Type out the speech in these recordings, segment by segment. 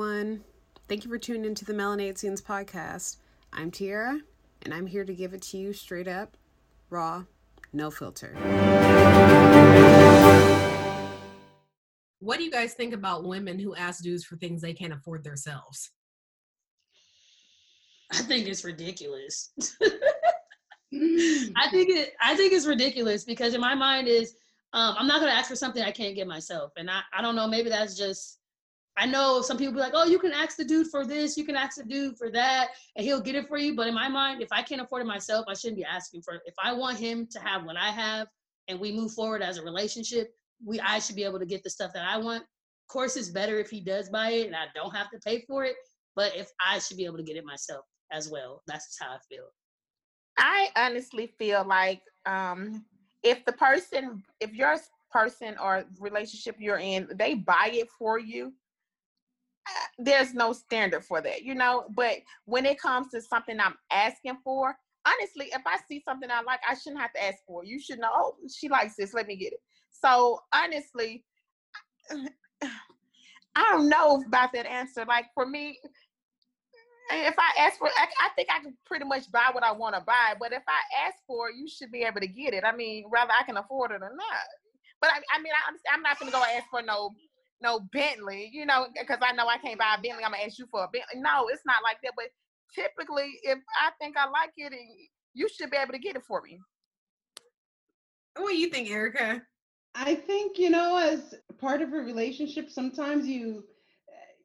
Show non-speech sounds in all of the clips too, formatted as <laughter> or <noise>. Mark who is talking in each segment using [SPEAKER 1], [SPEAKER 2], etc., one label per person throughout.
[SPEAKER 1] everyone. Thank you for tuning into the Melanate Scenes podcast. I'm Tiara, and I'm here to give it to you straight up, raw, no filter. What do you guys think about women who ask dudes for things they can't afford themselves?
[SPEAKER 2] I think it's ridiculous. <laughs> I think it. I think it's ridiculous because in my mind is um, I'm not gonna ask for something I can't get myself, and I I don't know. Maybe that's just. I know some people be like, oh, you can ask the dude for this, you can ask the dude for that, and he'll get it for you. But in my mind, if I can't afford it myself, I shouldn't be asking for it. If I want him to have what I have, and we move forward as a relationship, we I should be able to get the stuff that I want. Of course, it's better if he does buy it and I don't have to pay for it. But if I should be able to get it myself as well, that's how I feel.
[SPEAKER 3] I honestly feel like um, if the person, if your person or relationship you're in, they buy it for you, there's no standard for that, you know. But when it comes to something I'm asking for, honestly, if I see something I like, I shouldn't have to ask for. It. You should know. Oh, she likes this. Let me get it. So honestly, <sighs> I don't know about that answer. Like for me, if I ask for, I, I think I can pretty much buy what I want to buy. But if I ask for you should be able to get it. I mean, rather I can afford it or not. But I, I mean, I, I'm not going to go ask for no no Bentley, you know, because I know I can't buy a Bentley. I'm gonna ask you for a Bentley. No, it's not like that. But typically, if I think I like it, you should be able to get it for me.
[SPEAKER 1] What do you think, Erica?
[SPEAKER 4] I think you know, as part of a relationship, sometimes you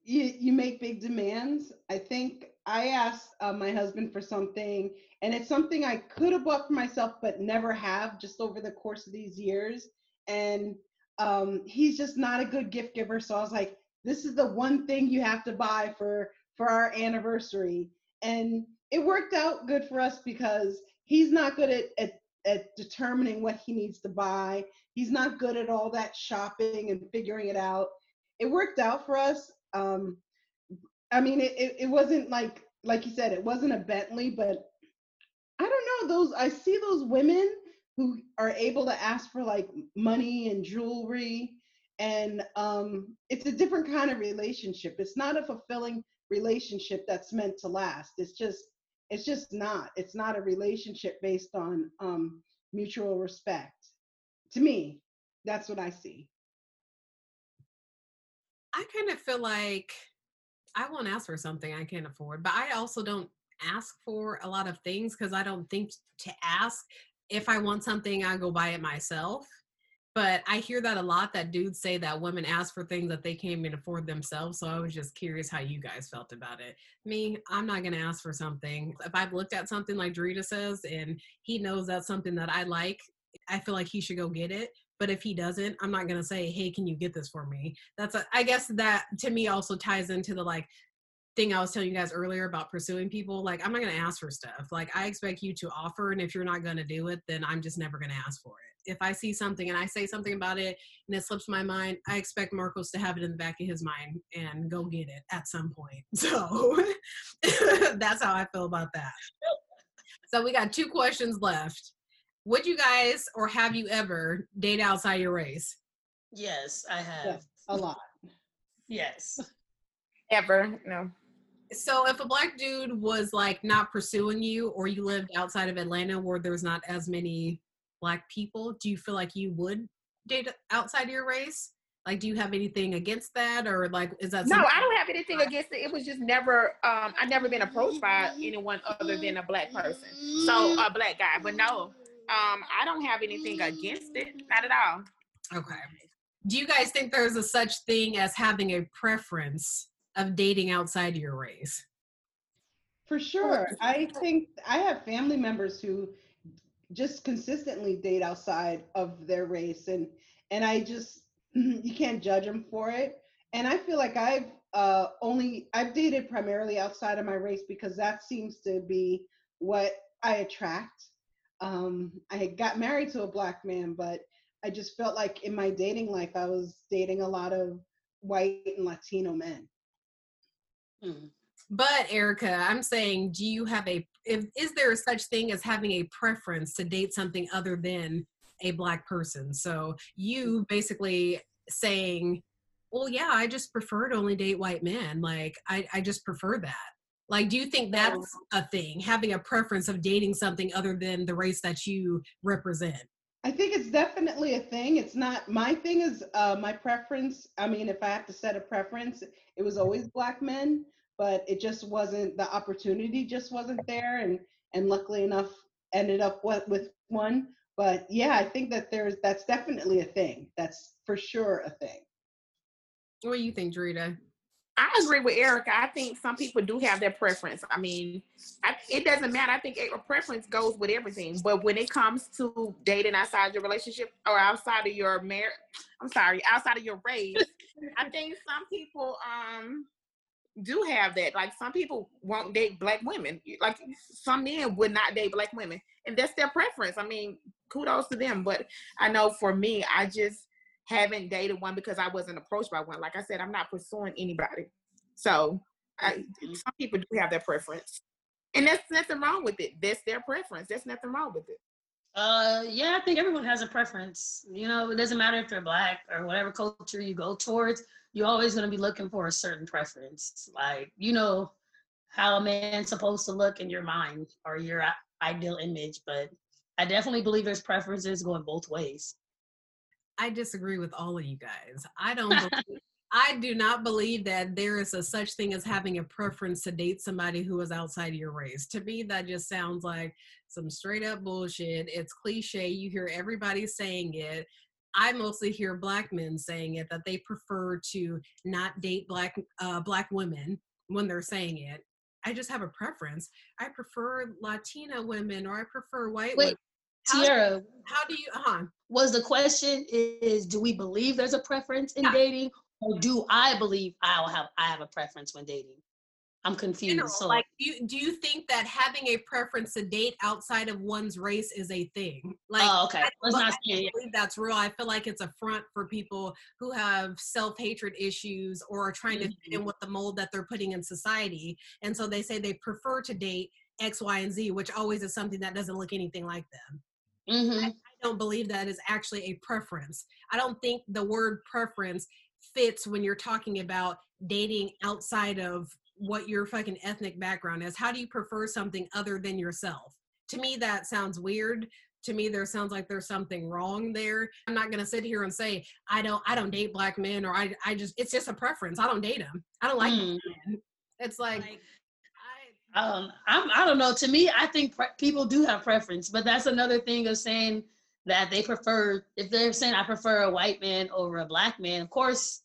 [SPEAKER 4] you you make big demands. I think I asked uh, my husband for something, and it's something I could have bought for myself, but never have, just over the course of these years. And um, he's just not a good gift giver, so I was like, "This is the one thing you have to buy for for our anniversary." And it worked out good for us because he's not good at, at at determining what he needs to buy. He's not good at all that shopping and figuring it out. It worked out for us. Um, I mean, it, it, it wasn't like like you said, it wasn't a Bentley, but I don't know those. I see those women who are able to ask for like money and jewelry, and um, it's a different kind of relationship. It's not a fulfilling relationship that's meant to last. It's just it's just not. It's not a relationship based on um, mutual respect. To me, that's what I see.
[SPEAKER 1] I kind of feel like I won't ask for something I can't afford, but I also don't ask for a lot of things because I don't think to ask. If I want something, I go buy it myself. But I hear that a lot that dudes say that women ask for things that they can't even afford themselves. So I was just curious how you guys felt about it. Me, I'm not going to ask for something. If I've looked at something like Drita says and he knows that's something that I like, I feel like he should go get it. But if he doesn't, I'm not going to say, hey, can you get this for me? That's, a, I guess that to me also ties into the like, thing I was telling you guys earlier about pursuing people, like I'm not going to ask for stuff. Like I expect you to offer, and if you're not going to do it, then I'm just never going to ask for it if I see something and I say something about it and it slips my mind, I expect Marcos to have it in the back of his mind and go get it at some point. <laughs> So <laughs> that's how I feel about that. So we got two questions left. Would you guys or have you ever date outside your race?
[SPEAKER 2] Yes, I have.
[SPEAKER 4] Yes, a lot. <laughs>
[SPEAKER 2] Yes.
[SPEAKER 3] Ever, no.
[SPEAKER 1] So if a black dude was like not pursuing you or you lived outside of Atlanta where there's not as many black people do you feel like you would date outside of your race? Like do you have anything against that or like is that
[SPEAKER 3] no i don't have anything against it. It was just never um i never been approached by anyone other than a black person. So a black guy but no um i don't have anything against it not at all.
[SPEAKER 1] Okay. Do you guys think there's a such thing as having a preference of dating outside your race?
[SPEAKER 4] For sure. i think i have family members who just consistently date outside of their race and and i just <clears throat> you can't judge them for it. And i feel like i've uh only i've dated primarily outside of my race because that seems to be what i attract. Um i got married to a black man but i just felt like in my dating life i was dating a lot of white and latino men
[SPEAKER 1] hmm. But Erica, I'm saying, do you have a? If, is there a such thing as having a preference to date something other than a black person? So you basically saying, well, yeah, I just prefer to only date white men. Like, I, I just prefer that. Like, do you think that's a thing, having a preference of dating something other than the race that you represent?
[SPEAKER 4] I think it's definitely a thing. It's not my thing is uh, my preference. I mean, if I have to set a preference, it was always black men, but it just wasn't the opportunity just wasn't there, and and luckily enough ended up with, with one. But yeah, I think that there's that's definitely a thing. That's for sure a thing.
[SPEAKER 1] What do you think, Drita?
[SPEAKER 3] I agree with Erica. I think some people do have their preference. I mean, I, it doesn't matter. I think a preference goes with everything. But when it comes to dating outside your relationship or outside of your marriage, I'm sorry, outside of your race, I <laughs> think some people um do have that. Like some people won't date black women. Like some men would not date black women, and that's their preference. I mean, kudos to them. But I know for me, I just haven't dated one because I wasn't approached by one. Like I said, I'm not pursuing anybody. So I, mm-hmm. some people do have their preference. And that's nothing wrong with it. That's their preference. There's nothing wrong with it.
[SPEAKER 2] Uh, yeah, I think everyone has a preference. You know, it doesn't matter if they're black or whatever culture you go towards. You're always going to be looking for a certain preference. Like, you know, how a man's supposed to look in your mind or your ideal image. But I definitely believe there's preferences going both ways.
[SPEAKER 1] I disagree with all of you guys. I <laughs> don't believe, I do not believe that there is a such thing as having a preference to date somebody who is outside of your race. To me, that just sounds like some straight up bullshit. It's cliche. You hear everybody saying it. I mostly hear black men saying it that they prefer to not date black uh, black women when they're saying it. I just have a preference. I prefer Latina women or I prefer white
[SPEAKER 2] Wait,
[SPEAKER 1] women.
[SPEAKER 2] Tiara,
[SPEAKER 1] How do you? Uh-huh.
[SPEAKER 2] was the question is do we believe there's a preference in
[SPEAKER 1] Yeah.
[SPEAKER 2] dating or do I believe I'll have I have a preference when dating? I'm confused.
[SPEAKER 1] general,
[SPEAKER 2] so
[SPEAKER 1] like do you, do you think that having a preference to date outside of one's race is a thing like
[SPEAKER 2] oh, okay. Let's
[SPEAKER 1] but
[SPEAKER 2] not
[SPEAKER 1] I believe that's real i feel like it's a front for people who have self-hatred issues or are trying to fit
[SPEAKER 2] Mm-hmm.
[SPEAKER 1] in with the mold that they're putting in society and so they say they prefer to date x y and z which always is something that doesn't look anything like them
[SPEAKER 2] hmm
[SPEAKER 1] I don't believe that is actually a preference. I don't think the word preference fits when you're talking about dating outside of what your fucking ethnic background is. How do you prefer something other than yourself? To me, that sounds weird. To me, there sounds like there's something wrong there. I'm not gonna sit here and say I don't I don't date black men or I I just it's just a preference. I don't date them. I don't like
[SPEAKER 2] Mm.
[SPEAKER 1] men. It's like I
[SPEAKER 2] Um, I'm, I don't know. To me, I think pre- people do have preference, but that's another thing of saying that they prefer. If they're saying I prefer a white man over a black man, of course,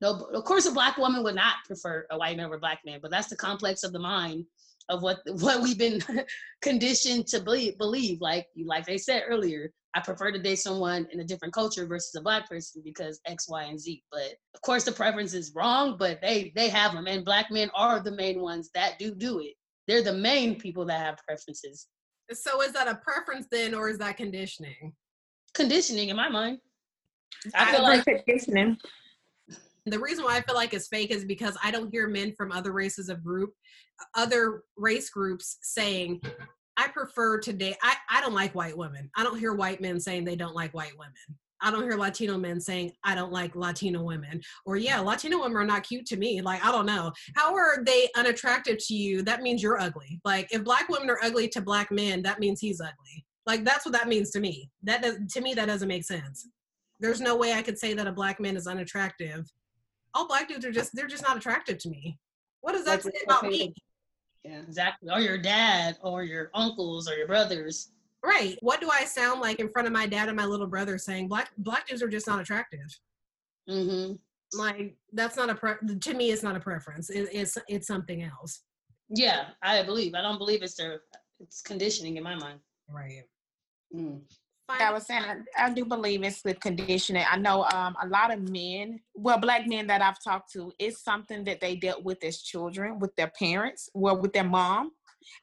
[SPEAKER 2] no, of course, a black woman would not prefer a white man over a black man. But that's the complex of the mind of what what we've been <laughs> conditioned to believe. Believe, like like they said earlier, I prefer to date someone in a different culture versus a black person because X, Y, and Z. But of course, the preference is wrong. But they they have them, and black men are the main ones that do do it they're the main people that have preferences.
[SPEAKER 1] so is that a preference then or is that conditioning?
[SPEAKER 2] Conditioning in my mind. I
[SPEAKER 3] I
[SPEAKER 2] feel
[SPEAKER 3] agree
[SPEAKER 2] like
[SPEAKER 3] conditioning.
[SPEAKER 1] the reason why I feel like it's fake is because I don't hear men from other races of group, other race groups saying, I prefer to date. I, I don't like white women. I don't hear white men saying they don't like white women. I don't hear Latino men saying I don't like Latino women. Or yeah, Latino women are not cute to me. Like I don't know. How are they unattractive to you? That means you're ugly. Like if black women are ugly to black men, that means he's ugly. Like that's what that means to me. That does, to me that doesn't make sense. There's no way I could say that a black man is unattractive. All black dudes are just they're just not attractive to me. What does that
[SPEAKER 4] Like,
[SPEAKER 1] say about
[SPEAKER 4] okay
[SPEAKER 1] me?
[SPEAKER 4] Yeah.
[SPEAKER 2] exactly, or your dad, or your uncles, or your brothers.
[SPEAKER 1] Right. What do I sound like in front of my dad and my little brother saying black black dudes are just not attractive?
[SPEAKER 2] Mm-hmm.
[SPEAKER 1] Like that's not a pre- to me. It's not a preference. It, it's it's something else.
[SPEAKER 2] Yeah, I believe. I don't believe it's their it's conditioning in my mind.
[SPEAKER 1] Right.
[SPEAKER 4] Mm.
[SPEAKER 3] I was saying I, I do believe it's the conditioning. I know um, a lot of men, well, black men that I've talked to, it's something that they dealt with as children with their parents, well, with their mom,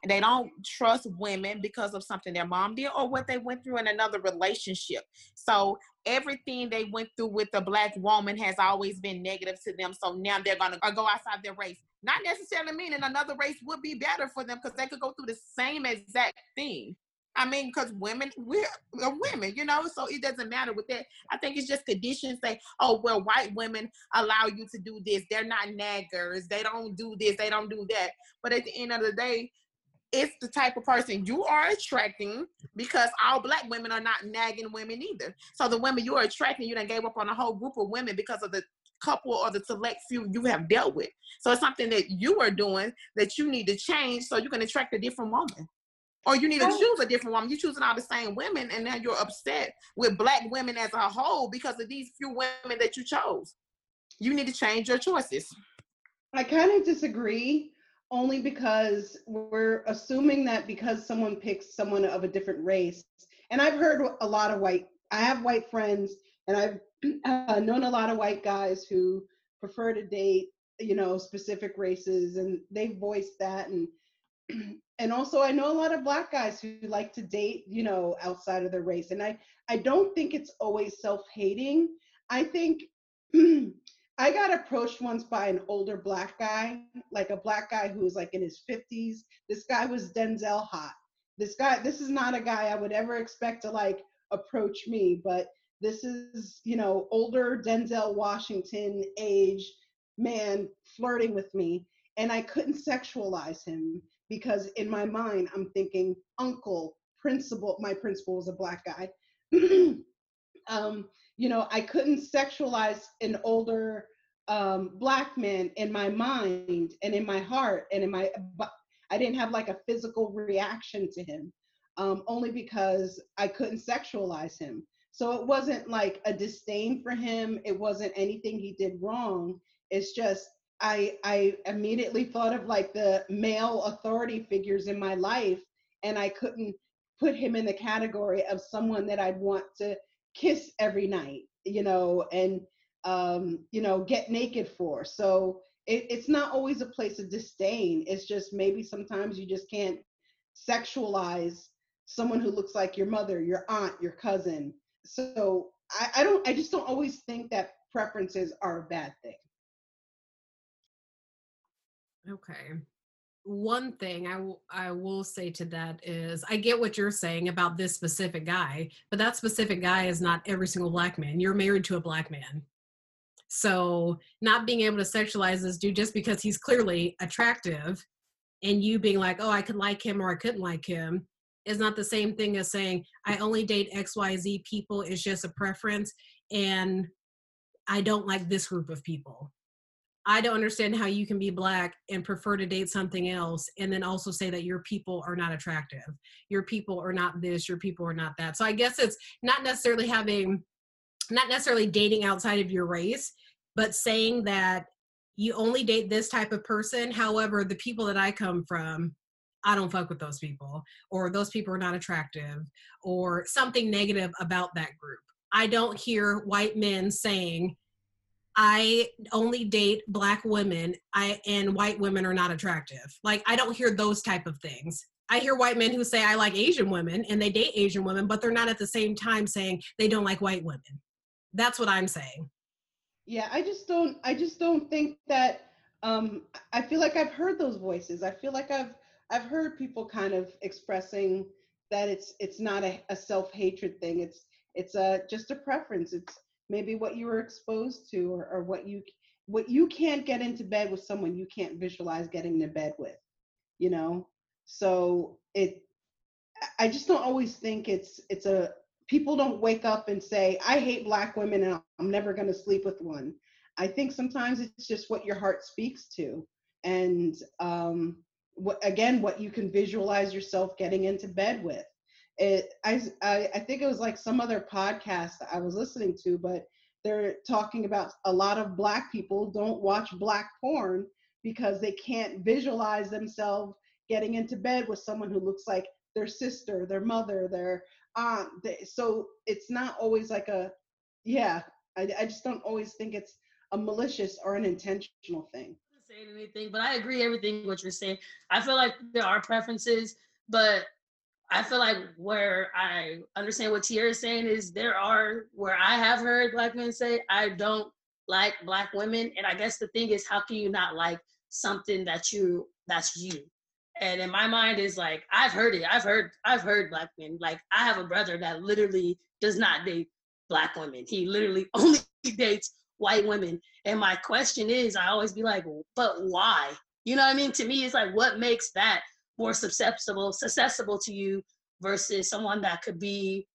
[SPEAKER 3] and they don't trust women because of something their mom did or what they went through in another relationship. So everything they went through with the black woman has always been negative to them. So now they're gonna go outside their race. Not necessarily meaning another race would be better for them because they could go through the same exact thing. I mean, because women, we're, we're women, you know, so it doesn't matter with that. I think it's just conditions say, oh, well, white women allow you to do this. They're not naggers. They don't do this. They don't do that. But at the end of the day, it's the type of person you are attracting because all black women are not nagging women either. So the women you are attracting, you done gave up on a whole group of women because of the couple or the select few you have dealt with. So it's something that you are doing that you need to change so you can attract a different woman. Or you need to choose a different woman. You're choosing all the same women, and now you're upset with black women as a whole because of these few women that you chose. You need to change your choices.
[SPEAKER 4] I kind of disagree only because we're assuming that because someone picks someone of a different race, and I've heard a lot of white, I have white friends, and I've <clears throat> uh, known a lot of white guys who prefer to date, you know, specific races, and they've voiced that, and <clears throat> and also I know a lot of black guys who like to date, you know, outside of their race, and I I don't think it's always self-hating. I think <clears throat> I got approached once by an older black guy, like a black guy who was like in his 50s. This guy was Denzel hot. This guy, this is not a guy I would ever expect to like approach me, but this is, you know, older Denzel Washington age man flirting with me. And I couldn't sexualize him because in my mind, I'm thinking uncle, principal. My principal was a black guy. <clears throat> um, you know, I couldn't sexualize an older um, black man in my mind and in my heart and in my, I didn't have like a physical reaction to him, um, only because I couldn't sexualize him. So it wasn't like a disdain for him. It wasn't anything he did wrong. It's just I I immediately thought of like the male authority figures in my life, and I couldn't put him in the category of someone that I'd want to kiss every night, you know, and um, you know, get naked for. So it, it's not always a place of disdain. It's just maybe sometimes you just can't sexualize someone who looks like your mother, your aunt, your cousin. So I, I don't I just don't always think that preferences are a bad thing.
[SPEAKER 1] Okay. One thing I, w- I will say to that is I get what you're saying about this specific guy, but that specific guy is not every single black man. You're married to a black man. So not being able to sexualize this dude just because he's clearly attractive and you being like, oh, I could like him or I couldn't like him is not the same thing as saying I only date XYZ people. It's just a preference and I don't like this group of people. I don't understand how you can be black and prefer to date something else and then also say that your people are not attractive. Your people are not this, your people are not that. So I guess it's not necessarily having not necessarily dating outside of your race, but saying that you only date this type of person. However, the people that I come from, I don't fuck with those people, or those people are not attractive, or something negative about that group. I don't hear white men saying, I only date black women I and white women are not attractive. Like I don't hear those type of things. I hear white men who say I like Asian women and they date Asian women, but they're not at the same time saying they don't like white women. That's what I'm saying.
[SPEAKER 4] Yeah, I just don't I just don't think that um I feel like I've heard those voices. I feel like I've I've heard people kind of expressing that it's it's not a, a self-hatred thing. It's it's a just a preference. It's maybe what you were exposed to or, or what you what you can't get into bed with someone you can't visualize getting into bed with you know? So it i just don't always think it's it's a people don't wake up and say i hate black women and i'm never going to sleep with one. I think sometimes it's just what your heart speaks to and um what again what you can visualize yourself getting into bed with it I, I i think it was like some other podcast i was listening to but they're talking about a lot of black people don't watch black porn because they can't visualize themselves getting into bed with someone who looks like their sister their mother their aunt they, so it's not always like a yeah I, I just don't always think it's a malicious or an intentional thing.
[SPEAKER 2] Saying anything but i agree everything what you're saying. I feel like there are preferences but I feel like where I understand what Tierra is saying is there are where I have heard black men say, I don't like black women. And I guess the thing is, how can you not like something that you that's you? And in my mind is like I've heard it. I've heard I've heard black men. Like I have a brother that literally does not date black women. He literally <laughs> only dates white women. And my question is, I always be like, but why? You know what I mean? To me, it's like what makes that more susceptible, susceptible to you versus someone that could be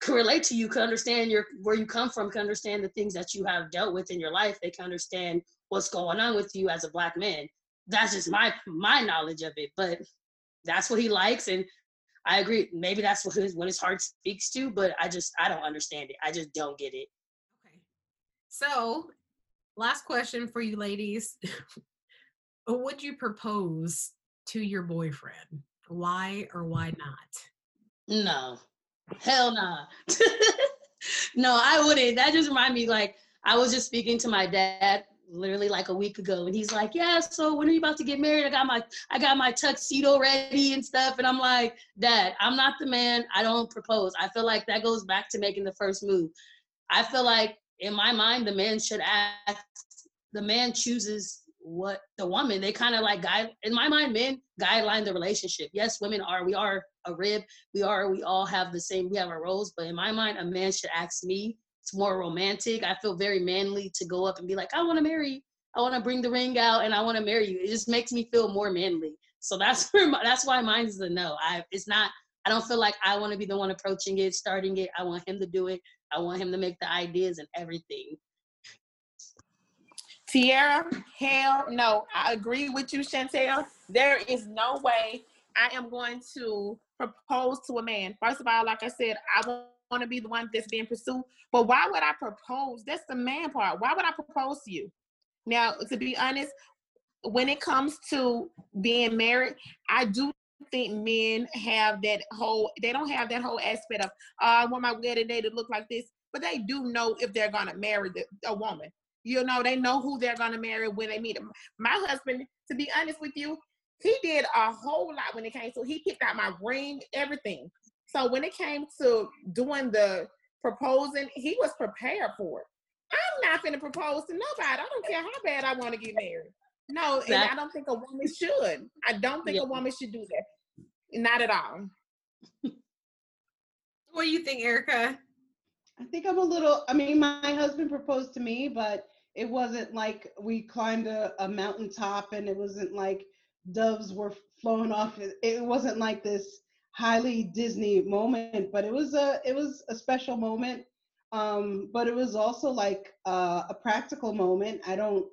[SPEAKER 2] could relate to you, could understand your where you come from, can understand the things that you have dealt with in your life. They can understand what's going on with you as a black man. That's just my my knowledge of it. But that's what he likes and I agree. Maybe that's what his what his heart speaks to, but I just I don't understand it. I just don't get it.
[SPEAKER 1] Okay. So, last question for you ladies. <laughs> What would you propose to your boyfriend? Why or why not?
[SPEAKER 2] No. Hell nah. <laughs> no, I wouldn't. That just remind me like I was just speaking to my dad literally like a week ago and he's like yeah so when are you about to get married i got my i got my tuxedo ready and stuff and i'm like dad i'm not the man i don't propose i feel like that goes back to making the first move i feel like in my mind the man should act the man chooses what the woman they kind of like guide in my mind men guideline the relationship yes women are we are a rib we are we all have the same we have our roles but in my mind a man should ask me it's more romantic. I feel very manly to go up and be like, I want to marry. I want to bring the ring out and I want to marry you. It just makes me feel more manly. So that's <laughs> where my, that's why mine is a no. I it's not. I don't feel like I want to be the one approaching it, starting it. I want him to do it. I want him to make the ideas and everything.
[SPEAKER 3] Tierra, hell no. I agree with you, Chantel. There is no way I am going to propose to a man. First of all, like I said, I want to be the one that's being pursued. But why would I propose? That's the man part. Why would I propose to you? Now, to be honest, when it comes to being married, I do think men have that whole they don't have that whole aspect of oh, I want my wedding day to look like this, but they do know if they're gonna marry the, a woman. You know, they know who they're gonna marry when they meet them. My husband, to be honest with you, he did a whole lot when it came to he picked out my ring, everything. So when it came to doing the proposing, he was prepared for it. I'm not going to propose to nobody. I don't care how bad I want to get married. No, exactly. and I don't think a woman should. I don't think yeah. a woman should do that. Not at all.
[SPEAKER 1] what do you think, Erica?
[SPEAKER 4] I think I'm a little. I mean, my husband proposed to me, but it wasn't like we climbed a, a mountaintop and it wasn't like doves were flowing off. It, wasn't like this highly Disney moment, but it was a it was a special moment. Um, but it was also like uh, a practical moment. I don't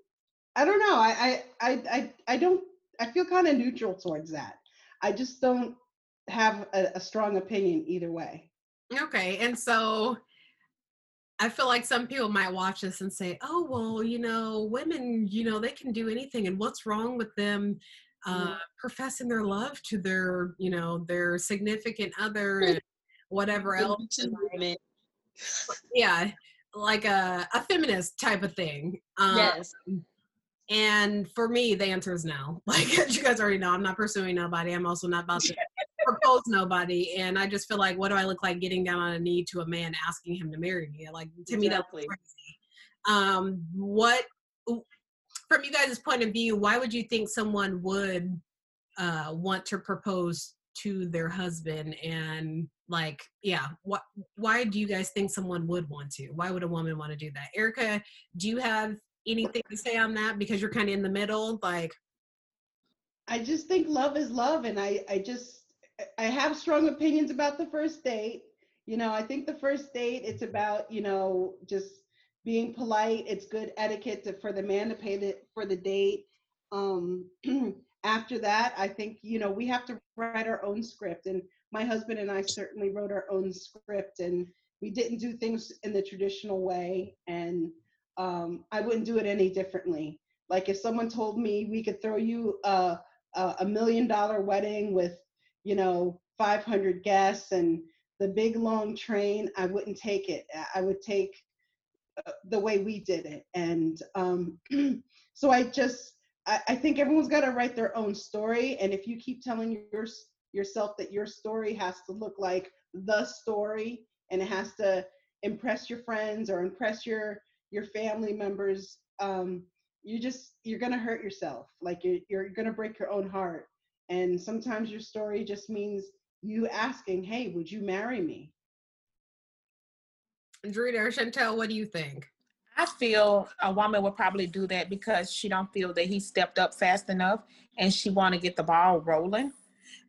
[SPEAKER 4] I don't know. I I I I, I don't I feel kind of neutral towards that. I just don't have a, a strong opinion either way.
[SPEAKER 1] Okay, and so I feel like some people might watch this and say, "Oh, well, you know, women, you know, they can do anything, and what's wrong with them uh, professing their love to their, you know, their significant other and <laughs> whatever else. yeah, like a, a feminist type of thing.
[SPEAKER 2] Um, yes.
[SPEAKER 1] And for me, the answer is no. <laughs> Like you guys already know, I'm not pursuing nobody. I'm also not about to propose nobody. And I just feel like, what do I look like getting down on a knee to a man asking him to marry me? Like to me, that's crazy. Um, what from you guys' point of view, why would you think someone would uh, want to propose to their husband and like yeah what why do you guys think someone would want to why would a woman want to do that erica do you have anything to say on that because you're kind of in the middle like
[SPEAKER 4] i just think love is love and i i just i have strong opinions about the first date you know i think the first date it's about you know just being polite. It's good etiquette to, for the man to pay the, for the date. Um, <clears throat> after that, I think, you know, we have to write our own script. And my husband and I certainly wrote our own script and we didn't do things in the traditional way. And um, I wouldn't do it any differently. Like if someone told me we could throw you a, a, a million dollar wedding with, you know, 500 guests and the big long train, I wouldn't take it. I would take the way we did it. And um, <clears throat> so I just, I, I think everyone's got to write their own story. And if you keep telling your, yourself that your story has to look like the story and it has to impress your friends or impress your your family members um, you just you're gonna hurt yourself like you're, you're gonna break your own heart And sometimes your story just means you asking, hey, would you marry me?
[SPEAKER 1] Drita or Chantel, what do you think?
[SPEAKER 3] I feel a woman would probably do that because she don't feel that he stepped up fast enough and she want to get the ball rolling.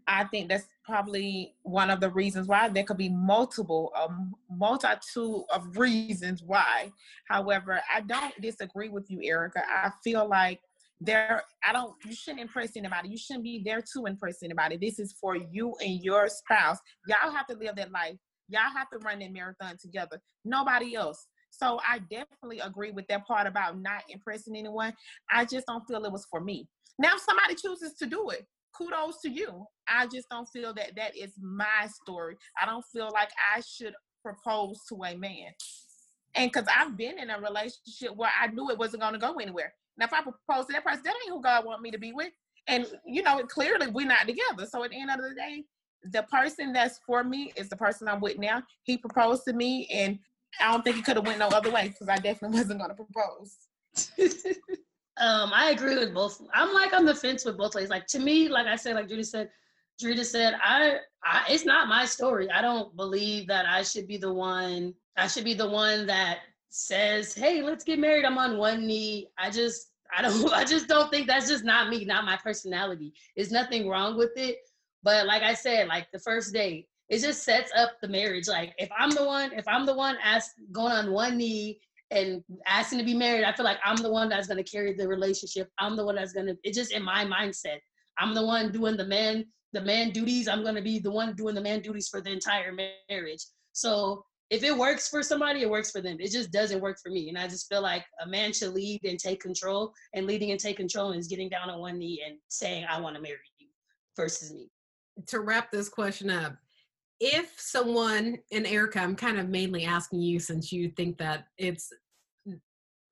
[SPEAKER 3] I think that's probably one of the reasons why there could be multiple, a um, multitude of reasons why. However, I don't disagree with you, Erica. I feel like there, I don't, you shouldn't impress anybody. You shouldn't be there to impress anybody. This is for you and your spouse. Y'all have to live that life. Y'all have to run that marathon together. Nobody else. So I definitely agree with that part about not impressing anyone. I just don't feel it was for me. Now, if somebody chooses to do it, kudos to you. I just don't feel that that is my story. I don't feel like I should propose to a man. And because I've been in a relationship where I knew it wasn't going to go anywhere. Now, if I propose to that person, that ain't who God want me to be with. And, you know, clearly we're not together. So at the end of the day, the person that's for me is the person I'm with now. He proposed to me, and I don't think he could have went no other way because I definitely <laughs> wasn't going to propose. <laughs>
[SPEAKER 2] um, I agree with both. I'm like on the fence with both ways. Like to me, like I said, like Judy said, Drita said, I, I, it's not my story. I don't believe that I should be the one. I should be the one that says, "Hey, let's get married." I'm on one knee. I just, I don't, <laughs> I just don't think that's just not me, not my personality. There's nothing wrong with it, but like I said, like the first date, it just sets up the marriage. Like if I'm the one, if I'm the one ask going on one knee and asking to be married, I feel like I'm the one that's gonna carry the relationship. I'm the one that's gonna. It's just in my mindset. I'm the one doing the man, the man duties. I'm gonna be the one doing the man duties for the entire marriage. So if it works for somebody, it works for them. It just doesn't work for me. And I just feel like a man should lead and take control. And leading and take control is getting down on one knee and saying, I want to marry you versus me.
[SPEAKER 1] To wrap this question up, if someone and Erica, I'm kind of mainly asking you since you think that it's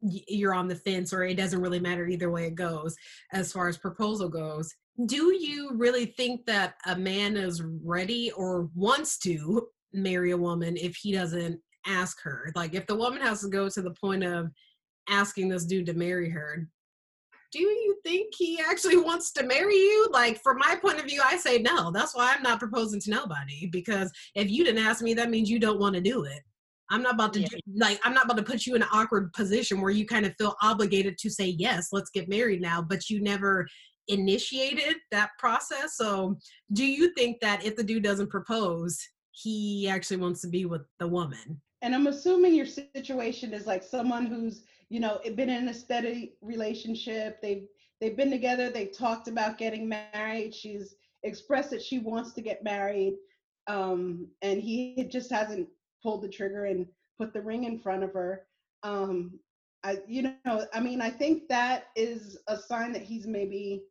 [SPEAKER 1] you're on the fence or it doesn't really matter either way it goes as far as proposal goes. Do you really think that a man is ready or wants to marry a woman if he doesn't ask her? Like if the woman has to go to the point of asking this dude to marry her, do you think he actually <laughs> wants to marry you? Like, from my point of view, I say no. That's why I'm not proposing to nobody because if you didn't ask me, that means you don't want to do it. I'm not about to yeah. do, like I'm not about to put you in an awkward position where you kind of feel obligated to say yes, let's get married now, but you never initiated that process. So, do you think that if the dude doesn't propose, he actually wants to be with the woman?
[SPEAKER 4] And I'm assuming your situation is like someone who's you know, been in a steady relationship. They've they've been together. They've talked about getting married. She's expressed that she wants to get married, um, and he just hasn't pulled the trigger and put the ring in front of her. Um, I, you know, I mean, I think that is a sign that he's maybe,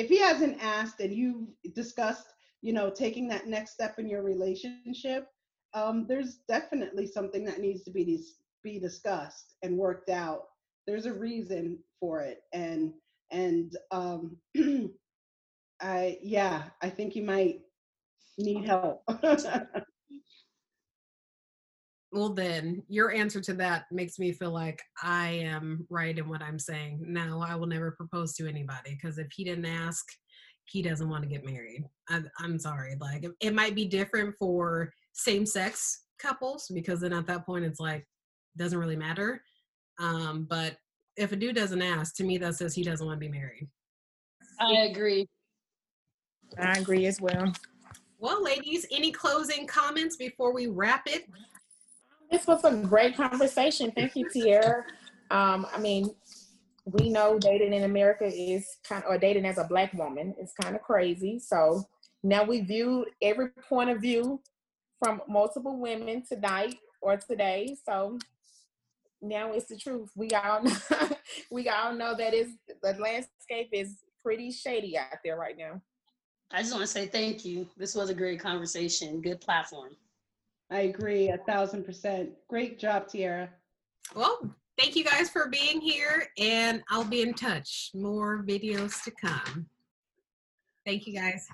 [SPEAKER 4] if he hasn't asked and you've discussed, you know, taking that next step in your relationship, um, there's definitely something that needs to be be discussed and worked out. There's a reason for it, and and um, <clears throat> I yeah, I think you might need help. <laughs> <laughs>
[SPEAKER 1] well then your answer to that makes me feel like i am right in what i'm saying no i will never propose to anybody because if he didn't ask he doesn't want to get married I, am sorry like it, it might be different for same sex couples because then at that point it's like doesn't really matter. Um, but if a dude doesn't ask, to me that says he doesn't want to be married.
[SPEAKER 2] I agree.
[SPEAKER 3] I agree as well.
[SPEAKER 1] Well, ladies, any closing comments before we wrap it?
[SPEAKER 3] This was a great conversation. Thank you, Tierra. Um, I mean, we know dating in America is kind of, or dating as a black woman is kind of crazy. So now we viewed every point of view from multiple women tonight or today. So now it's the truth. We all know, <laughs> we all know that is the landscape is pretty shady out there right now.
[SPEAKER 2] I just want to say thank you. This was a great conversation. Good platform.
[SPEAKER 4] I agree a thousand percent. Great job, Tiara.
[SPEAKER 1] Well, thank you guys for being here, and I'll be in touch. More videos to come. Thank you guys.